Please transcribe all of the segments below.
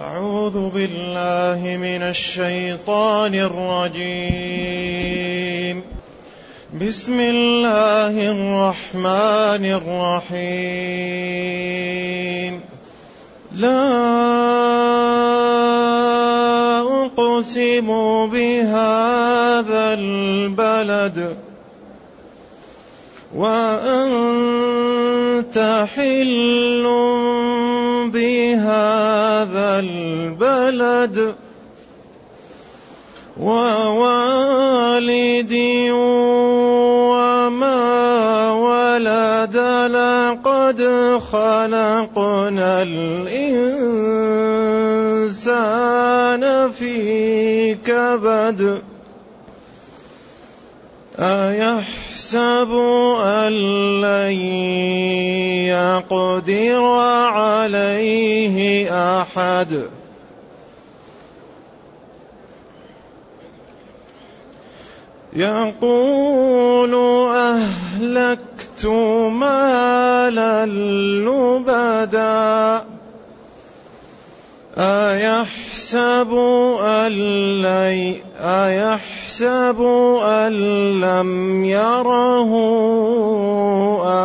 أعوذ بالله من الشيطان الرجيم. بسم الله الرحمن الرحيم. لا أقسم بهذا البلد وأنت حل البلد ووالد وما ولد لقد خلقنا الإنسان في كبد أيحسب أن لن يقدر عليه أحد؟ يقول أهلكت مالا لبدا أيحسب أن أيحسب أن لم يره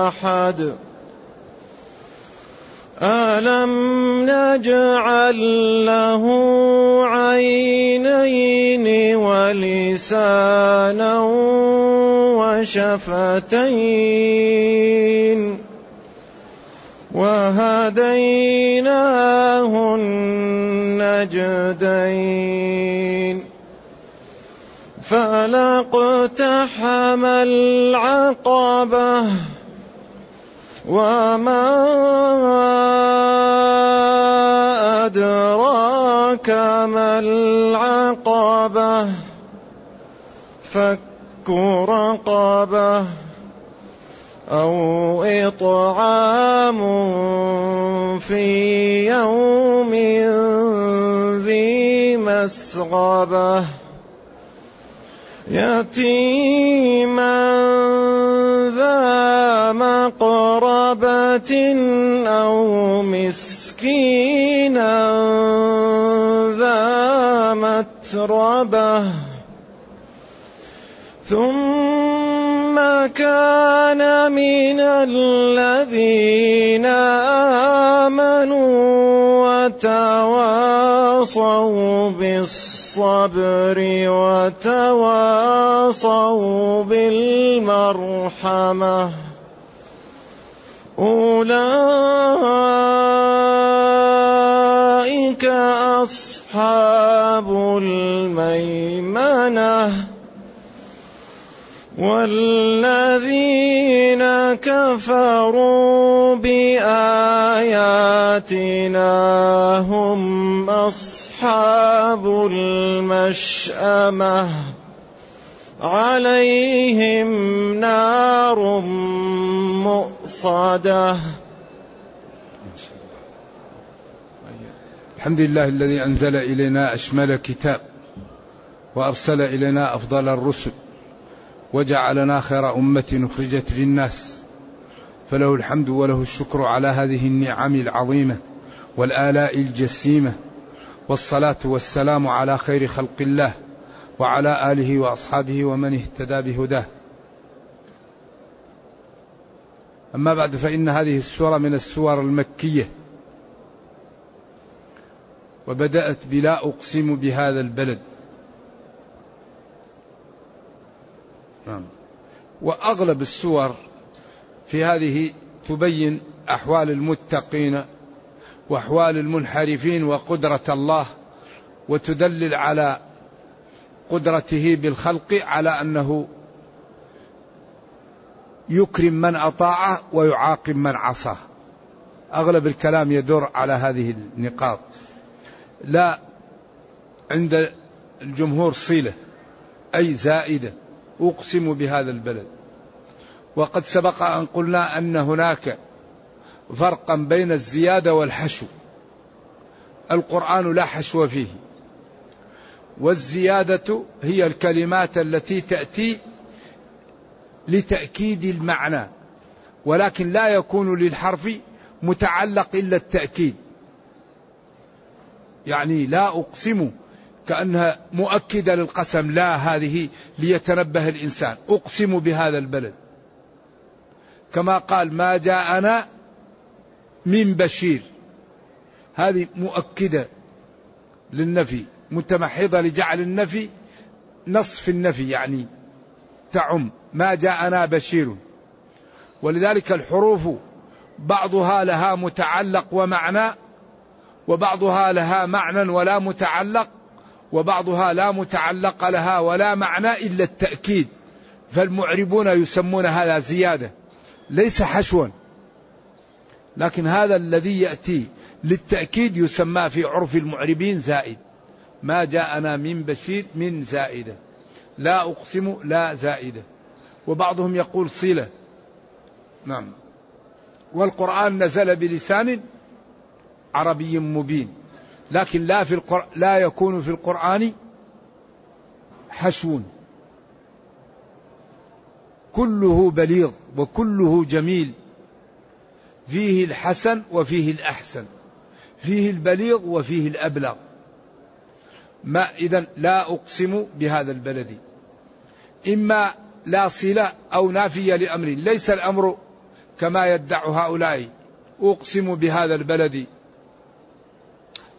أحد ألم نجعل له عينين ولسانا وشفتين وهديناه النجدين فلاقتحم العقبة وما أدراك ما العقبة فك رقبه أو إطعام في يوم ذي مسغبة يتيما ذا مقربة أو مسكينا ذا متربة ثم كان من الذين آمنوا وتواصوا بالصبر وتواصوا بالمرحمة. أولئك أصحاب الميمنة. والذين كفروا بآياتنا هم أصحاب المشأمة. عليهم نار مؤصدة. الحمد لله الذي أنزل إلينا أشمل كتاب وأرسل إلينا أفضل الرسل. وجعلنا خير أمة أخرجت للناس. فله الحمد وله الشكر على هذه النعم العظيمة والآلاء الجسيمة. والصلاة والسلام على خير خلق الله وعلى آله وأصحابه ومن اهتدى بهداه. أما بعد فإن هذه السورة من السور المكية. وبدأت بلا أقسم بهذا البلد. نعم. وأغلب السور في هذه تبين أحوال المتقين وأحوال المنحرفين وقدرة الله وتدلل على قدرته بالخلق على أنه يكرم من أطاعه ويعاقب من عصاه. أغلب الكلام يدور على هذه النقاط. لا عند الجمهور صلة أي زائدة. أقسم بهذا البلد. وقد سبق أن قلنا أن هناك فرقا بين الزيادة والحشو. القرآن لا حشو فيه. والزيادة هي الكلمات التي تأتي لتأكيد المعنى ولكن لا يكون للحرف متعلق إلا التأكيد. يعني لا أقسم كأنها مؤكدة للقسم لا هذه ليتنبه الإنسان. أقسم بهذا البلد. كما قال ما جاءنا من بشير. هذه مؤكدة للنفي متمحضة لجعل النفي نصف النفي يعني تعم. ما جاءنا بشير. ولذلك الحروف بعضها لها متعلق ومعنى وبعضها لها معنى ولا متعلق وبعضها لا متعلق لها ولا معنى إلا التأكيد. فالمعربون يسمون هذا زيادة. ليس حشوا. لكن هذا الذي يأتي للتأكيد يسمى في عرف المعربين زائد. ما جاءنا من بشير من زائدة. لا أقسم لا زائدة. وبعضهم يقول صلة. نعم. والقرآن نزل بلسان عربي مبين. لكن لا في القر... لا يكون في القرآن حشو. كله بليغ وكله جميل. فيه الحسن وفيه الأحسن. فيه البليغ وفيه الأبلغ. ما إذا لا أقسم بهذا البلد. إما لا صلة أو نافية لأمر. ليس الأمر كما يدع هؤلاء. أقسم بهذا البلد.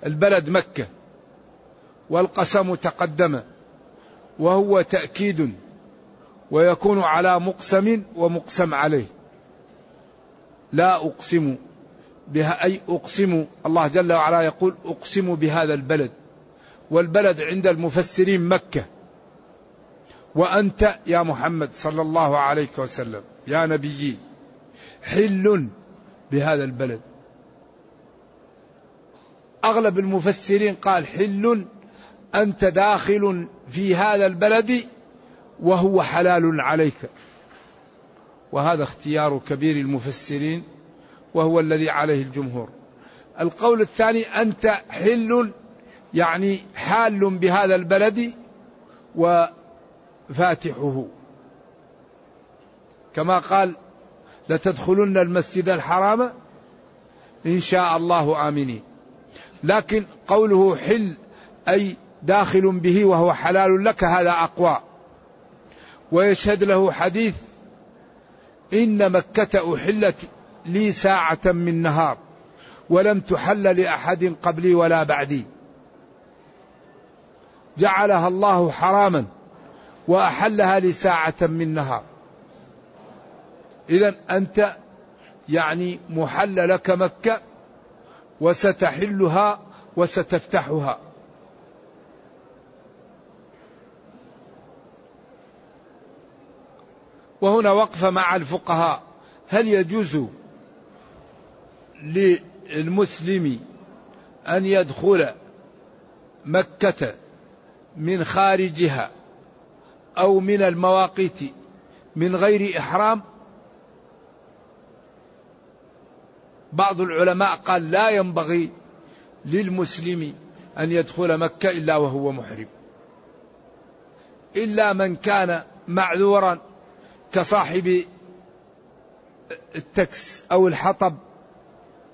البلد مكة. والقسم تقدم. وهو تأكيد. ويكون على مقسم ومقسم عليه. لا أقسم بها أي أقسم الله جل وعلا يقول أقسم بهذا البلد. والبلد عند المفسرين مكة. وأنت يا محمد صلى الله عليه وسلم يا نبيي حل بهذا البلد. أغلب المفسرين قال حل أنت داخل في هذا البلد وهو حلال عليك. وهذا اختيار كبير المفسرين وهو الذي عليه الجمهور. القول الثاني أنت حل يعني حال بهذا البلد وفاتحه. كما قال لتدخلن المسجد الحرام إن شاء الله آمنين. لكن قوله حل أي داخل به وهو حلال لك هذا أقوى. ويشهد له حديث إن مكة أحلت لي ساعة من نهار ولم تحل لأحد قبلي ولا بعدي. جعلها الله حراما وأحلها لساعة من نهار. إذا أنت يعني محل لك مكة وستحلها وستفتحها. وهنا وقفة مع الفقهاء. هل يجوز للمسلم أن يدخل مكة من خارجها أو من المواقيت من غير إحرام؟ بعض العلماء قال لا ينبغي للمسلم أن يدخل مكة إلا وهو محرم. إلا من كان معذورا كصاحب التكس أو الحطب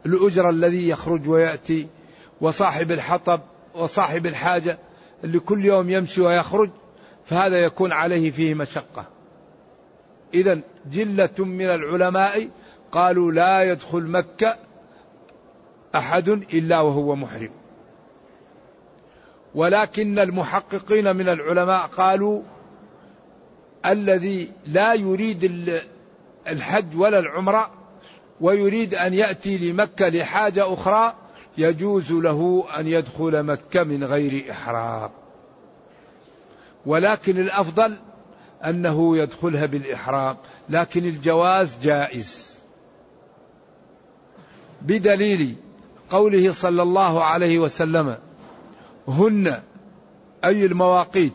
الأجرة الذي يخرج ويأتي وصاحب الحطب وصاحب الحاجة اللي كل يوم يمشي ويخرج فهذا يكون عليه فيه مشقة. إذا جلة من العلماء قالوا لا يدخل مكة أحد إلا وهو محرم. ولكن المحققين من العلماء قالوا الذي لا يريد الحج ولا العمرة ويريد أن يأتي لمكة لحاجة أخرى يجوز له أن يدخل مكة من غير إحرام. ولكن الأفضل أنه يدخلها بالإحرام لكن الجواز جائز. بدليل قوله صلى الله عليه وسلم هن أي المواقيت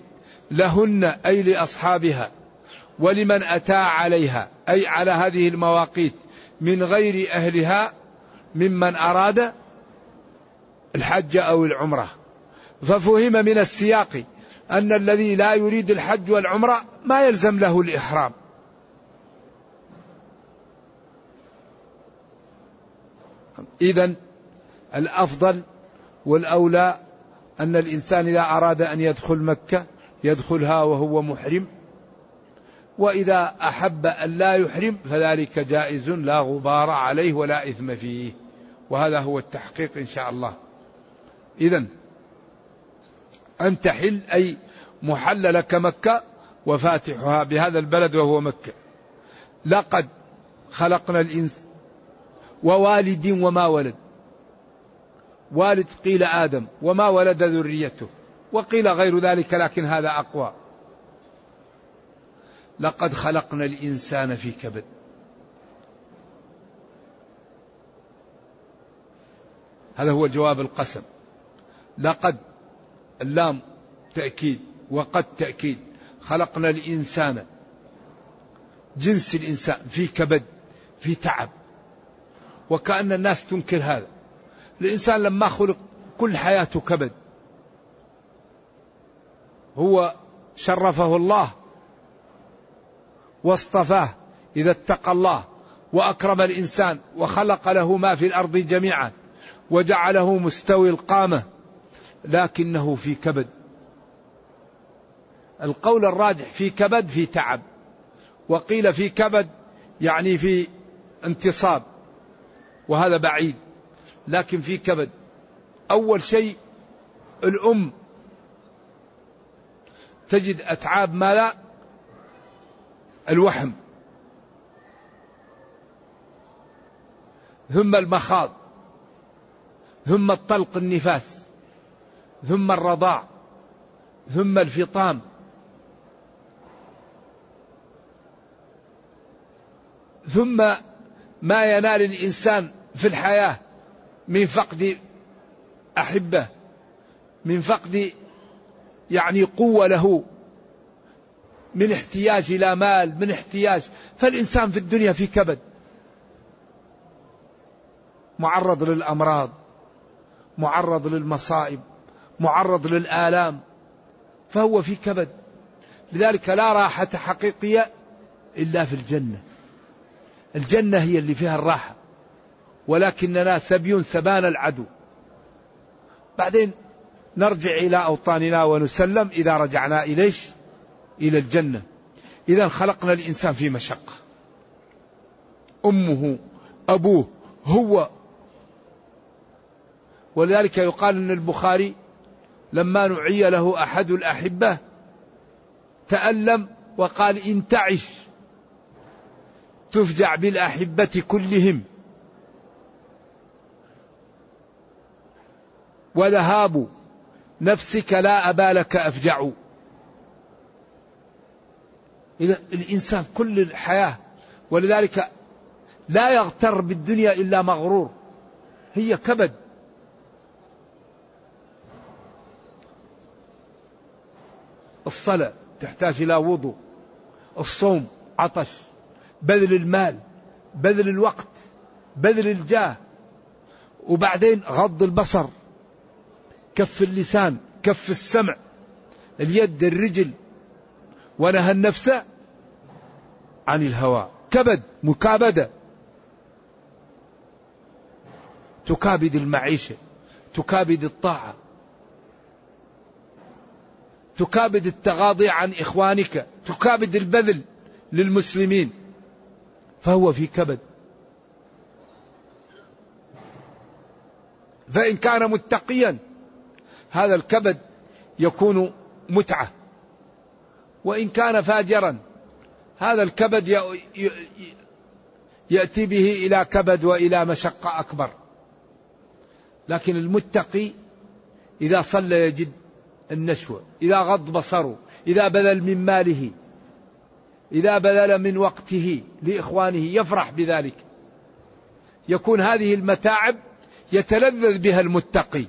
لهن أي لأصحابها ولمن أتى عليها أي على هذه المواقيت من غير أهلها ممن أراد الحج أو العمرة. ففهم من السياق أن الذي لا يريد الحج والعمرة ما يلزم له الإحرام. إذا الأفضل والأولى أن الإنسان إذا أراد أن يدخل مكة يدخلها وهو محرم وإذا أحب أن لا يحرم فذلك جائز لا غبار عليه ولا إثم فيه وهذا هو التحقيق إن شاء الله. إذا أن تحل أي محل لك مكة وفاتحها بهذا البلد وهو مكة. لقد خلقنا الإنس ووالد وما ولد. والد قيل آدم وما ولد ذريته وقيل غير ذلك لكن هذا أقوى. لقد خلقنا الإنسان في كبد. هذا هو جواب القسم. لقد اللام تأكيد وقد تأكيد. خلقنا الإنسان جنس الإنسان في كبد في تعب. وكأن الناس تنكر هذا. الإنسان لما خلق كل حياته كبد. هو شرفه الله واصطفاه إذا اتقى الله وأكرم الإنسان وخلق له ما في الأرض جميعا وجعله مستوي القامة لكنه في كبد. القول الراجح في كبد في تعب. وقيل في كبد يعني في انتصاب. وهذا بعيد لكن في كبد. أول شيء الأم. تجد أتعاب ما لا الوحم ثم المخاض ثم الطلق النفاس ثم الرضاع ثم الفطام. ثم ما ينال الإنسان في الحياة من فقد أحبه من فقد يعني قوة له من احتياج إلى مال من احتياج. فالإنسان في الدنيا في كبد معرض للأمراض معرض للمصائب معرض للآلام فهو في كبد. لذلك لا راحة حقيقية إلا في الجنة. الجنة هي اللي فيها الراحة. ولكننا سبي سبان العدو. بعدين نرجع إلى أوطاننا ونسلم إذا رجعنا إليش؟ إلى الجنة. إذا خلقنا الإنسان في مشقة. أمه أبوه هو. ولذلك يقال أن البخاري لما نعي له أحد الأحبة تألم وقال إن تعش تفجع بالأحبة كلهم. وذهاب نفسك لا أبا لك أفجع. إذا الإنسان كل الحياة ولذلك لا يغتر بالدنيا إلا مغرور. هي كبد. الصلاة تحتاج إلى وضوء. الصوم عطش. بذل المال بذل الوقت بذل الجاه. وبعدين غض البصر. كف اللسان كف السمع اليد الرجل ونهى النفس عن الهوى. كبد مكابدة. تكابد المعيشة تكابد الطاعة. تكابد التغاضي عن إخوانك تكابد البذل للمسلمين. فهو في كبد. فإن كان متقيا هذا الكبد يكون متعة. وإن كان فاجرا هذا الكبد يأتي به إلى كبد وإلى مشقة أكبر. لكن المتقي إذا صلى يجد النشوة إذا غض بصره إذا بذل من ماله إذا بذل من وقته لإخوانه يفرح بذلك. يكون هذه المتاعب يتلذذ بها المتقي.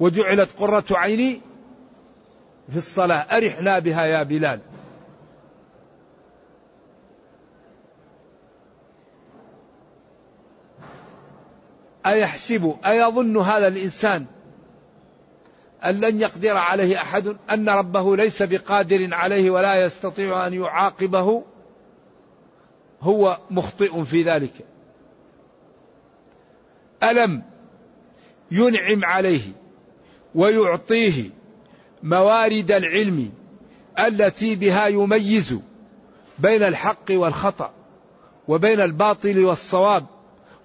وجعلت قرة عيني في الصلاة. أرحنا بها يا بلال. أيحسب أيظن هذا الإنسان أن لن يقدر عليه أحد أن ربه ليس بقادر عليه ولا يستطيع أن يعاقبه؟ هو مخطئ في ذلك. ألم ينعم عليه ويعطيه موارد العلم التي بها يميز بين الحق والخطأ وبين الباطل والصواب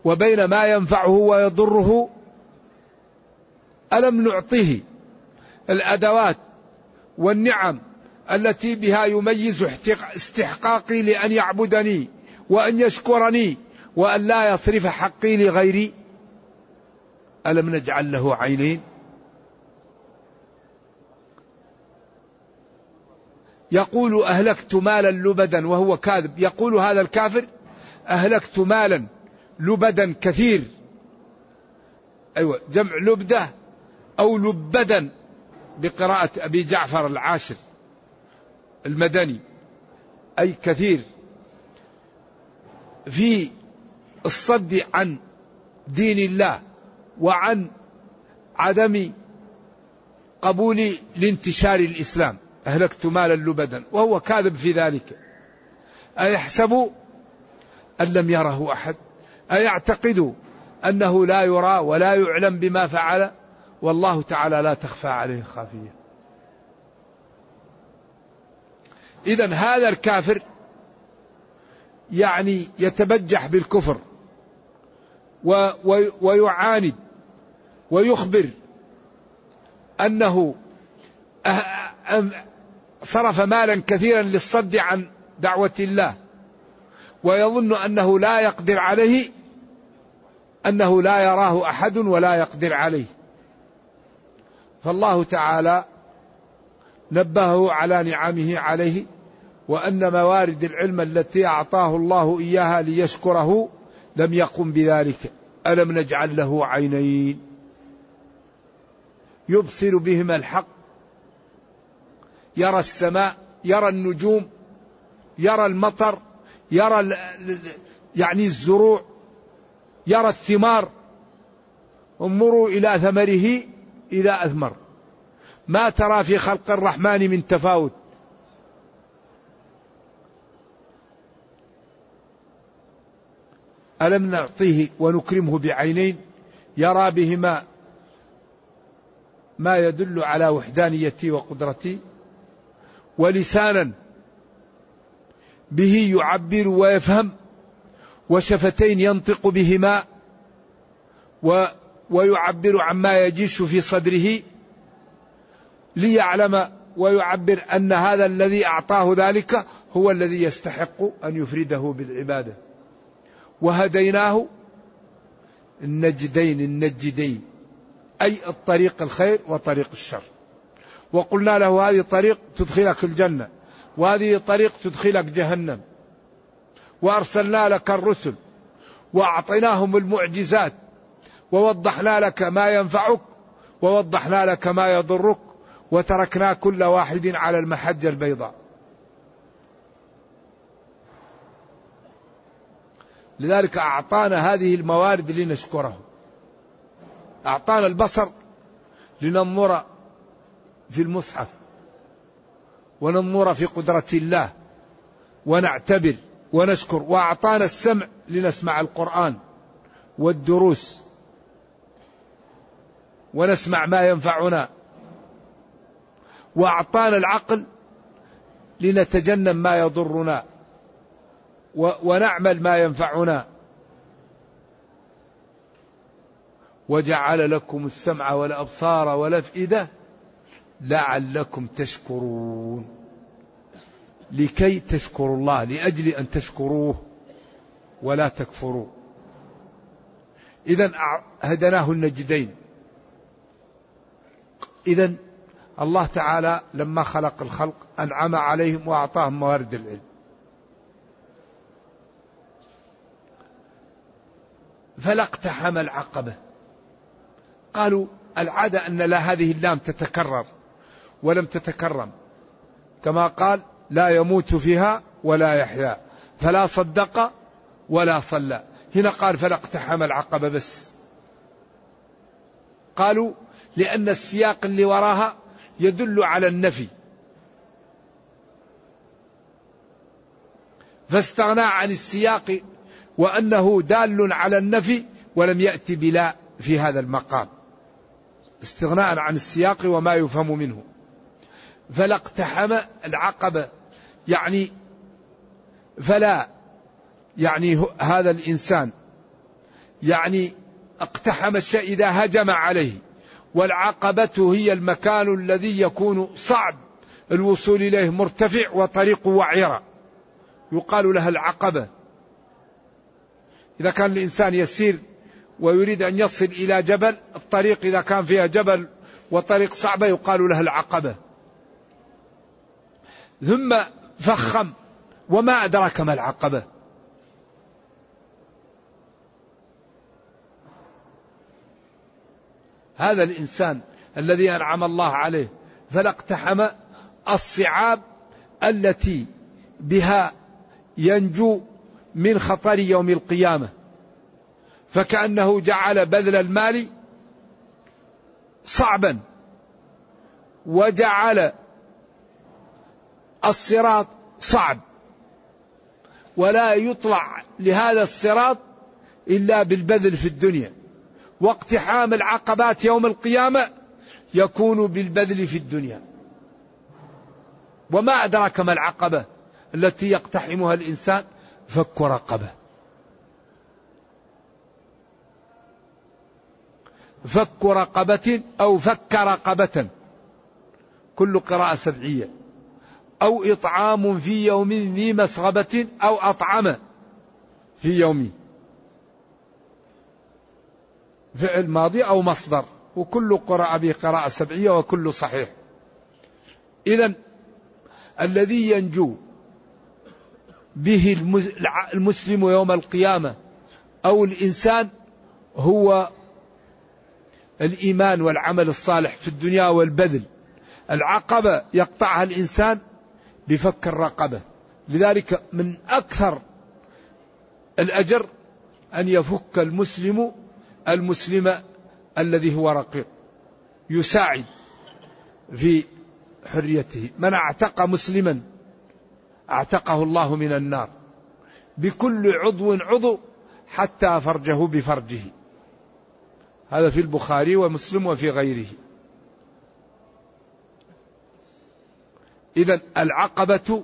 وبين ما ينفعه ويضره. ألم نعطيه الأدوات والنعم التي بها يميز استحقاقي لأن يعبدني وأن يشكرني وأن لا يصرف حقي لغيري؟ ألم نجعل له عينين؟ يقول أهلكت مالا لبدا وهو كاذب. يقول هذا الكافر أهلكت مالا لبدا كثير. أيوة جمع لبدة أو لبدا بقراءة أبي جعفر العاشر المدني. أي كثير. في الصد عن دين الله وعن عدم قبول لانتشار الإسلام. أهلكت مالا لبدا وهو كاذب في ذلك. أيحسب أن لم يره أحد؟ أيعتقد أنه لا يرى ولا يعلم بما فعل؟ والله تعالى لا تخفى عليه خافية إذا هذا الكافر يعني يتبجح بالكفر ويعاند ويخبر أنه صرف مالا كثيرا للصد عن دعوة الله ويظن أنه لا يقدر عليه أنه لا يراه أحد ولا يقدر عليه. فالله تعالى نبهه على نعمه عليه وأن موارد العلم التي أعطاه الله إياها ليشكره لم يقم بذلك. ألم نجعل له عينين؟ يبصر بهما الحق يرى السماء يرى النجوم يرى المطر يرى يعني الزروع يرى الثمار. انظروا إلى ثمره إذا أثمر. ما ترى في خلق الرحمن من تفاوت. ألم نعطيه ونكرمه بعينين؟ يرى بهما ما يدل على وحدانيتي وقدرتي. ولسانا به يعبر ويفهم وشفتين ينطق بهما و ويعبر عما يجيش في صدره ليعلم ويعبر أن هذا الذي أعطاه ذلك هو الذي يستحق أن يفرده بالعبادة. وهديناه النجدين النجدين أي الطريق الخير وطريق الشر. وقلنا له هذه طريق تدخلك الجنة وهذه طريق تدخلك جهنم. وأرسلنا لك الرسل وأعطيناهم المعجزات ووضحنا لك ما ينفعك ووضحنا لك ما يضرك وتركنا كل واحد على المحجه البيضاء. لذلك أعطانا هذه الموارد لنشكره. أعطانا البصر لننظر في المصحف. وننظر في قدرة الله. ونعتبر ونشكر وأعطانا السمع لنسمع القرآن والدروس. ونسمع ما ينفعنا. وأعطانا العقل لنتجنب ما يضرنا. ونعمل ما ينفعنا. وجعل لكم السمع والأبصار والأفئدة لعلكم تشكرون. لكي تشكروا الله لأجل أن تشكروه ولا تكفروا. إذا هدناه النجدين. إذا الله تعالى لما خلق الخلق أنعم عليهم وأعطاهم موارد العلم. فلا اقتحم العقبة. قالوا العادة أن لا هذه اللام تتكرر. ولم تتكرم. كما قال لا يموت فيها ولا يحيا. فلا صدق ولا صلى. هنا قال فلا اقتحم العقبة بس. قالوا لأن السياق اللي وراها يدل على النفي. فاستغنى عن السياق وأنه دال على النفي ولم يأتي بلا في هذا المقام. استغناء عن السياق وما يفهم منه. فلا اقتحم العقبة يعني فلا يعني هذا الإنسان. يعني اقتحم الشيء إذا هجم عليه. والعقبة هي المكان الذي يكون صعب الوصول إليه مرتفع وطريقه وعيرة يقال لها العقبة. إذا كان الإنسان يسير ويريد أن يصل إلى جبل الطريق إذا كان فيها جبل وطريق صعبة يقال لها العقبة. ثم فخم وما أدراك ما العقبة. هذا الإنسان الذي أنعم الله عليه فلا اقتحم الصعاب التي بها ينجو من خطر يوم القيامة. فكأنه جعل بذل المال صعبا وجعل الصراط صعب. ولا يطلع لهذا الصراط إلا بالبذل في الدنيا. واقتحام العقبات يوم القيامة يكون بالبذل في الدنيا. وما أدراك ما العقبة التي يقتحمها الإنسان؟ فك رقبة. فك رقبة أو فك رقبة. كل قراءة سبعية. أو إطعام في يوم ذي مسغبة أو أطعم في يوم فعل ماضي أو مصدر. وكل قراءة بقراءة سبعية وكل صحيح. إذا الذي ينجو به المسلم يوم القيامة أو الإنسان هو الإيمان والعمل الصالح في الدنيا والبذل. العقبة يقطعها الإنسان بفك الرقبة. لذلك من أكثر الأجر أن يفك المسلم المسلم الذي هو رقيق. يساعد في حريته. من اعتق مسلما اعتقه الله من النار. بكل عضو عضو حتى فرجه بفرجه. هذا في البخاري ومسلم وفي غيره. إذا العقبة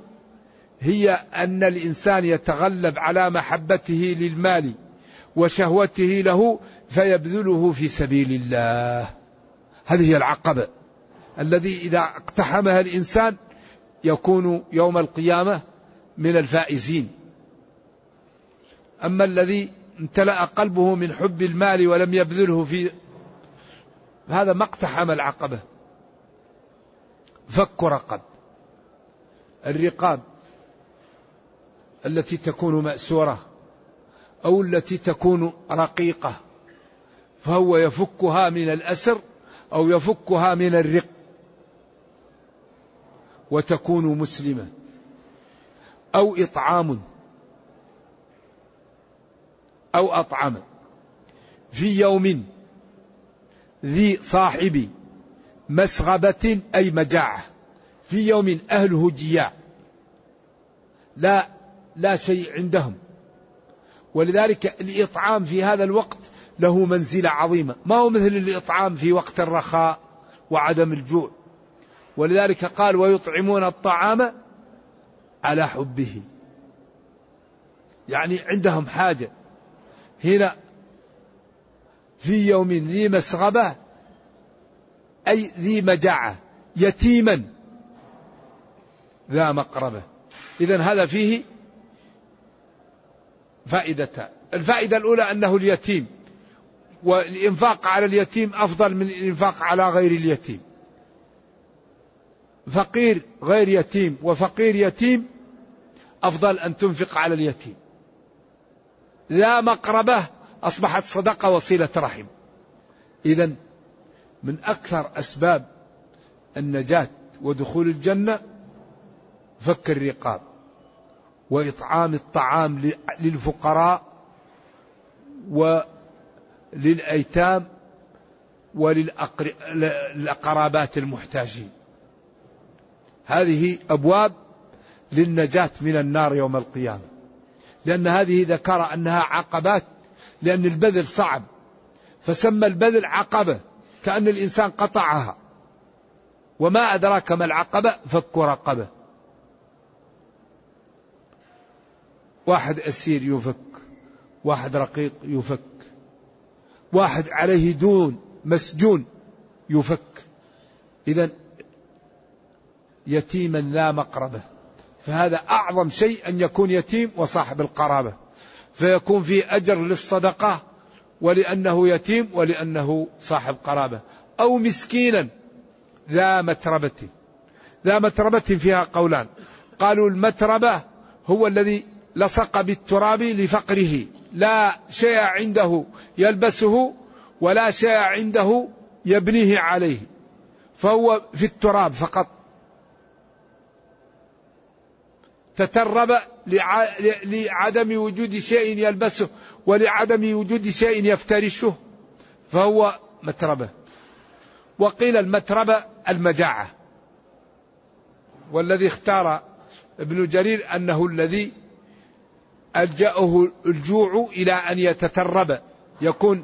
هي أن الإنسان يتغلب على محبته للمال وشهوته له فيبذله في سبيل الله. هذه هي العقبة الذي إذا اقتحمها الإنسان يكون يوم القيامة من الفائزين. أما الذي امتلأ قلبه من حب المال ولم يبذله في هذا ما اقتحم العقبة. فك رقب. الرقاب التي تكون مأسورة أو التي تكون رقيقة فهو يفكها من الأسر أو يفكها من الرق وتكون مسلمة أو إطعام أو أطعم في يوم ذي صاحب مسغبة أي مجاعة. في يوم أهله جياع. لا لا شيء عندهم. ولذلك الإطعام في هذا الوقت له منزلة عظيمة. ما هو مثل الإطعام في وقت الرخاء وعدم الجوع. ولذلك قال ويطعمون الطعام على حبه. يعني عندهم حاجة. هنا في يوم ذي مسغبة أي ذي مجاعة يتيما. ذا مقربة. إذا هذا فيه فائدتان الفائدة الأولى أنه اليتيم والإنفاق على اليتيم أفضل من الإنفاق على غير اليتيم. فقير غير يتيم وفقير يتيم أفضل أن تنفق على اليتيم. لا مقربة أصبحت صدقة وصلة رحم. إذا من أكثر أسباب النجاة ودخول الجنة فك الرقاب وإطعام الطعام للفقراء وللأيتام وللأقربات المحتاجين. هذه أبواب للنجاة من النار يوم القيامة. لأن هذه ذكر أنها عقبات لأن البذل صعب. فسمى البذل عقبة كأن الإنسان قطعها. وما أدراك ما العقبة فك رقبة. واحد أسير يفك واحد رقيق يفك واحد عليه دون مسجون يفك إذا يتيما لا مقربة فهذا أعظم شيء أن يكون يتيم وصاحب القرابة فيكون فيه أجر للصدقة ولأنه يتيم ولأنه صاحب قرابة. أو مسكينا ذا متربة ذا متربة فيها قولان قالوا المتربة هو الذي لصق بالتراب لفقره. لا شيء عنده يلبسه ولا شيء عنده يبنيه عليه. فهو في التراب فقط. تترب لعدم وجود شيء يلبسه ولعدم وجود شيء يفترشه. فهو متربة. وقيل المتربة المجاعة. والذي اختار ابن جرير أنه الذي ألجأه الجوع إلى أن يتترب. يكون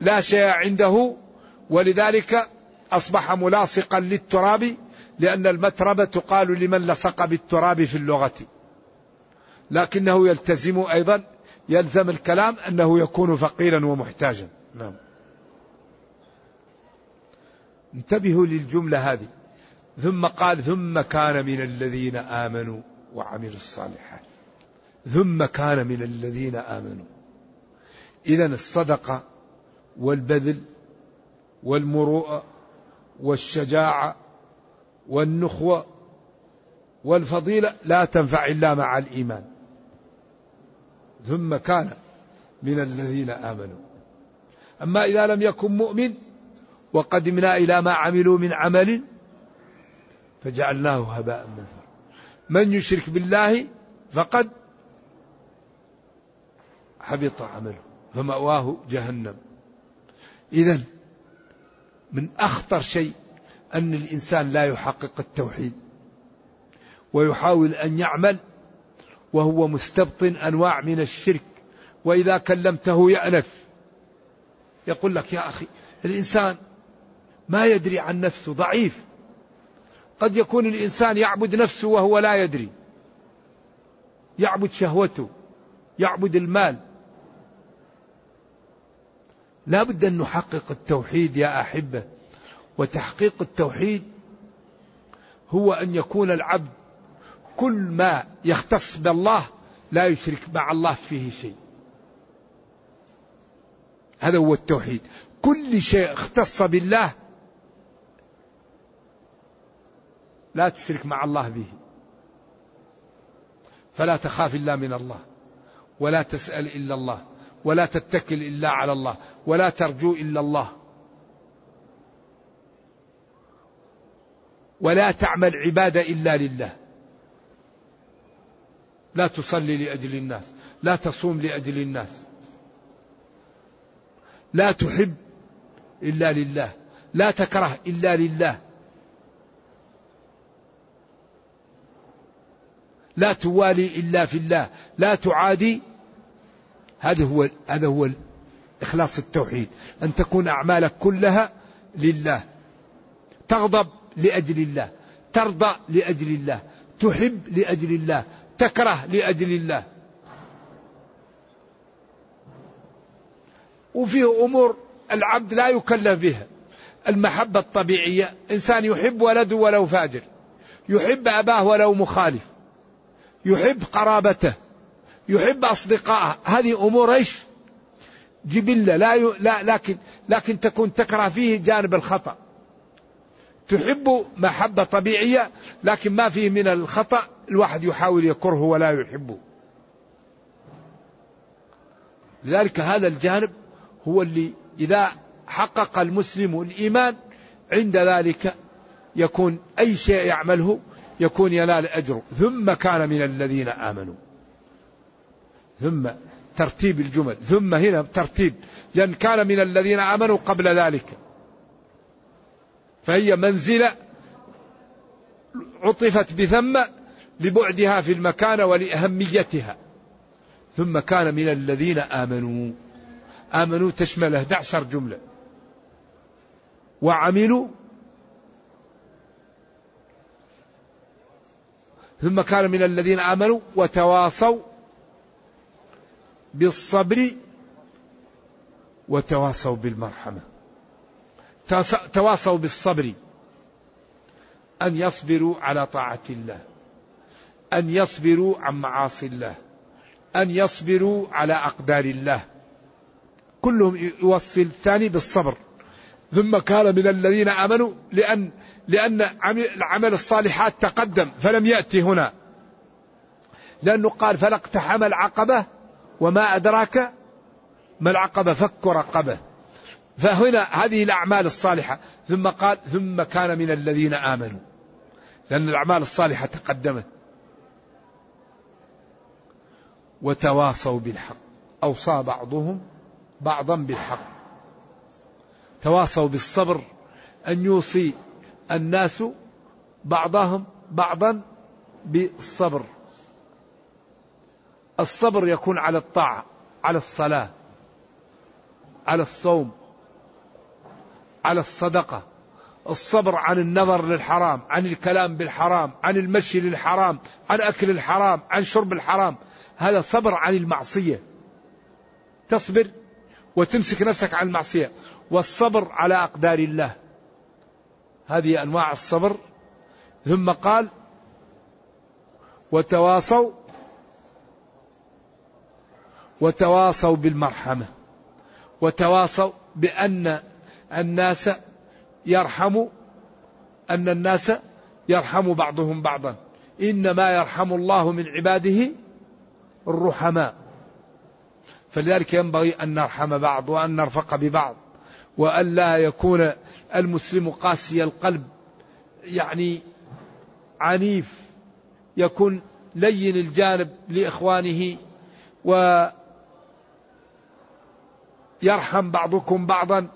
لا شيء عنده ولذلك أصبح ملاصقا للتراب لأن المتربة تقال لمن لصق بالتراب في اللغة. لكنه يلتزم أيضا يلزم الكلام أنه يكون فقيرا ومحتاجا. نعم. انتبهوا للجملة هذه. ثم قال ثم كان من الذين آمنوا وعملوا الصالحات. ثم كان من الذين آمنوا. إذا الصدقة والبذل والمروءة والشجاعة والنخوة والفضيلة لا تنفع إلا مع الإيمان. ثم كان من الذين آمنوا. أما إذا لم يكن مؤمن وقدمنا إلى ما عملوا من عمل فجعلناه هباء منثورا. من يشرك بالله فقد حبط عمله فمأواه جهنم. إذا من أخطر شيء أن الإنسان لا يحقق التوحيد ويحاول أن يعمل وهو مستبطن أنواع من الشرك وإذا كلمته يأنف يقول لك يا أخي الإنسان ما يدري عن نفسه ضعيف. قد يكون الإنسان يعبد نفسه وهو لا يدري يعبد شهوته يعبد المال لا بد أن نحقق التوحيد يا أحبة. وتحقيق التوحيد هو أن يكون العبد كل ما يختص بالله لا يشرك مع الله فيه شيء. هذا هو التوحيد. كل شيء اختص بالله لا تشرك مع الله به. فلا تخاف إلا من الله ولا تسأل إلا الله. ولا تتكل إلا على الله ولا ترجو إلا الله. ولا تعمل عبادة إلا لله. لا تصلي لأجل الناس لا تصوم لأجل الناس. لا تحب إلا لله لا تكره إلا لله. لا توالي إلا في الله لا تعادي هذا هو هذا هو إخلاص التوحيد. أن تكون أعمالك كلها لله. تغضب لأجل الله. ترضى لأجل الله. تحب لأجل الله. تكره لأجل الله. وفيه أمور العبد لا يكلف بها. المحبة الطبيعية. إنسان يحب ولده ولو فاجر. يحب أباه ولو مخالف. يحب قرابته. يحب أصدقائه هذه أمور إيش؟ جبلة. لا, ي... لا لكن لكن تكون تكره فيه جانب الخطأ. تحب محبة طبيعية لكن ما فيه من الخطأ. الواحد يحاول يكرهه ولا يحبه. لذلك هذا الجانب هو اللي إذا حقق المسلم الإيمان عند ذلك يكون أي شيء يعمله يكون ينال أجره. ثم كان من الذين آمنوا. ثم ترتيب الجمل ثم هنا ترتيب لأن كان من الذين آمنوا قبل ذلك. فهي منزلة عطفت بثم لبعدها في المكان ولأهميتها. ثم كان من الذين آمنوا. آمنوا تشمل 11 جملة. وعملوا ثم كان من الذين آمنوا وتواصوا بالصبر وتواصوا بالمرحمة. تواصوا بالصبر. أن يصبروا على طاعة الله. أن يصبروا عن معاصي الله. أن يصبروا على أقدار الله. كلهم يوصي الثاني بالصبر. ثم كان من الذين آمنوا لأن لأن العمل الصالحات تقدم فلم يأتي هنا. لأنه قال فلاقتحم العقبة وما أدراك ما العقبة فك رقبة فهنا هذه الأعمال الصالحة. ثم قال ثم كان من الذين آمنوا. لأن الأعمال الصالحة تقدمت. وتواصوا بالحق. أوصى بعضهم بعضا بالحق. تواصوا بالصبر. أن يوصي الناس بعضهم بعضا بالصبر. الصبر يكون على الطاعة على الصلاة على الصوم على الصدقة. الصبر عن النظر للحرام عن الكلام بالحرام عن المشي للحرام عن أكل الحرام عن شرب الحرام. هذا صبر عن المعصية. تصبر وتمسك نفسك عن المعصية. والصبر على أقدار الله. هذه أنواع الصبر. ثم قال وتواصوا وتواصوا بالمرحمة. وتواصوا بأن الناس يرحم أن الناس يرحم بعضهم بعضا. إنما يرحم الله من عباده الرحماء. فلذلك ينبغي أن نرحم بعض وأن نرفق ببعض. وأن لا يكون المسلم قاسي القلب يعني عنيف. يكون لين الجانب لإخوانه ويرحم بعضكم بعضا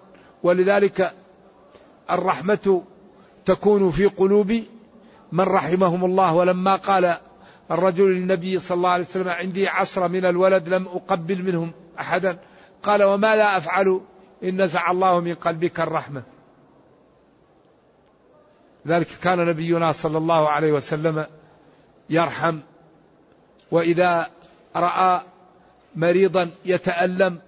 ولذلك الرحمة تكون في قلوب من رحمهم الله. ولما قال الرجل للنبي صلى الله عليه وسلم عندي عشرة من الولد لم أقبل منهم أحدا قال وما لا أفعل؟ إن نزع الله من قلبك الرحمة. ذلك كان نبينا صلى الله عليه وسلم يرحم وإذا رأى مريضا يتألم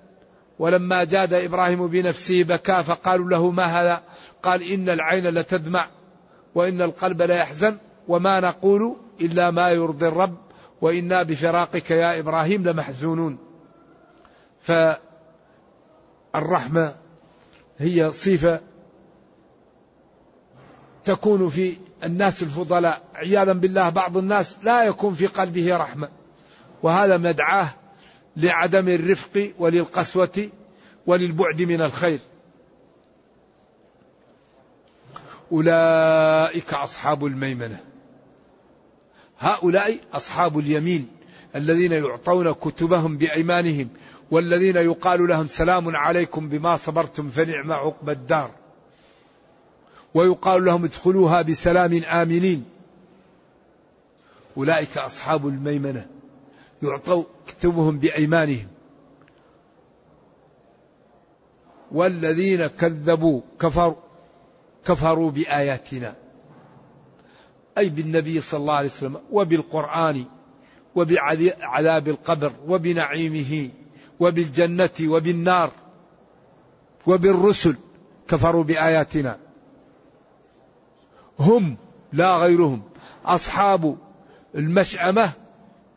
ولما جاد إبراهيم بنفسه بكى فقالوا له ما هذا؟ قال إن العين لتدمع وإن القلب ليحزن وما نقول إلا ما يرضي الرب وإنا بفراقك يا إبراهيم لمحزونون. فالرحمة هي صفة تكون في الناس الفضلاء. عياذا بالله بعض الناس لا يكون في قلبه رحمة وهذا مدعاه لعدم الرفق وللقسوة وللبعد من الخير. أولئك أصحاب الميمنة. هؤلاء أصحاب اليمين الذين يعطون كتبهم بأيمانهم والذين يقال لهم سلام عليكم بما صبرتم فنعم عقب الدار. ويقال لهم ادخلوها بسلام آمنين. أولئك أصحاب الميمنة. يعطوا كتبهم بأيمانهم. والذين كذبوا كفروا كفروا بآياتنا. أي بالنبي صلى الله عليه وسلم وبالقرآن وبعذاب القبر وبنعيمه وبالجنة وبالنار وبالرسل كفروا بآياتنا. هم لا غيرهم. أصحاب المشأمة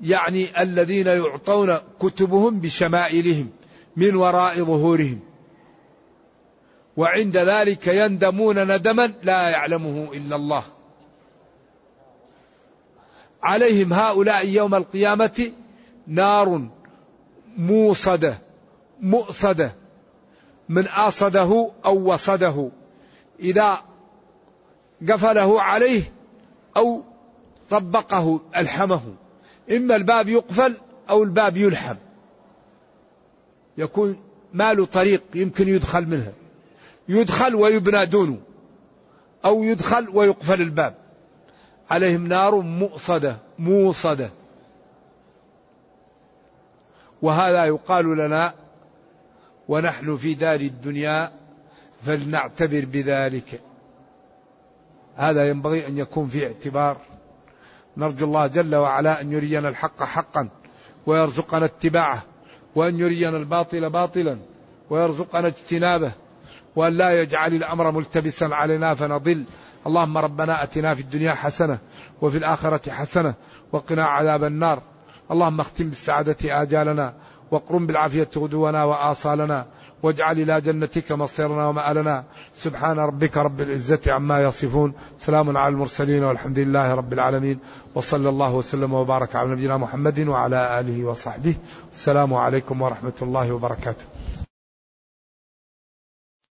يعني الذين يعطون كتبهم بشمائلهم من وراء ظهورهم. وعند ذلك يندمون ندما لا يعلمه إلا الله. عليهم هؤلاء يوم القيامة نار موصدة مؤصدة. من أصده أو وصده. إذا قفله عليه أو طبقه ألحمه. إما الباب يقفل أو الباب يلحم. يكون ما له طريق يمكن يدخل منها. يدخل ويبنى دونه أو يدخل ويقفل الباب. عليهم نار مؤصدة موصدة. وهذا يقال لنا ونحن في دار الدنيا فلنعتبر بذلك. هذا ينبغي أن يكون في اعتبار نرجو الله جل وعلا أن يرينا الحق حقا ويرزقنا اتباعه وأن يرينا الباطل باطلا ويرزقنا اجتنابه وأن لا يجعل الأمر ملتبسا علينا فنضل. اللهم ربنا أتنا في الدنيا حسنة وفي الآخرة حسنة وقنا عذاب النار. اللهم اختم بالسعادة آجالنا واقرم بالعافية غدونا وآصالنا. واجعل إلى جنتك مصيرنا ومآلنا. سبحان ربك رب العزة عما يصفون. سلام على المرسلين والحمد لله رب العالمين. وصلى الله وسلم وبارك على نبينا محمد وعلى آله وصحبه. السلام عليكم ورحمة الله وبركاته.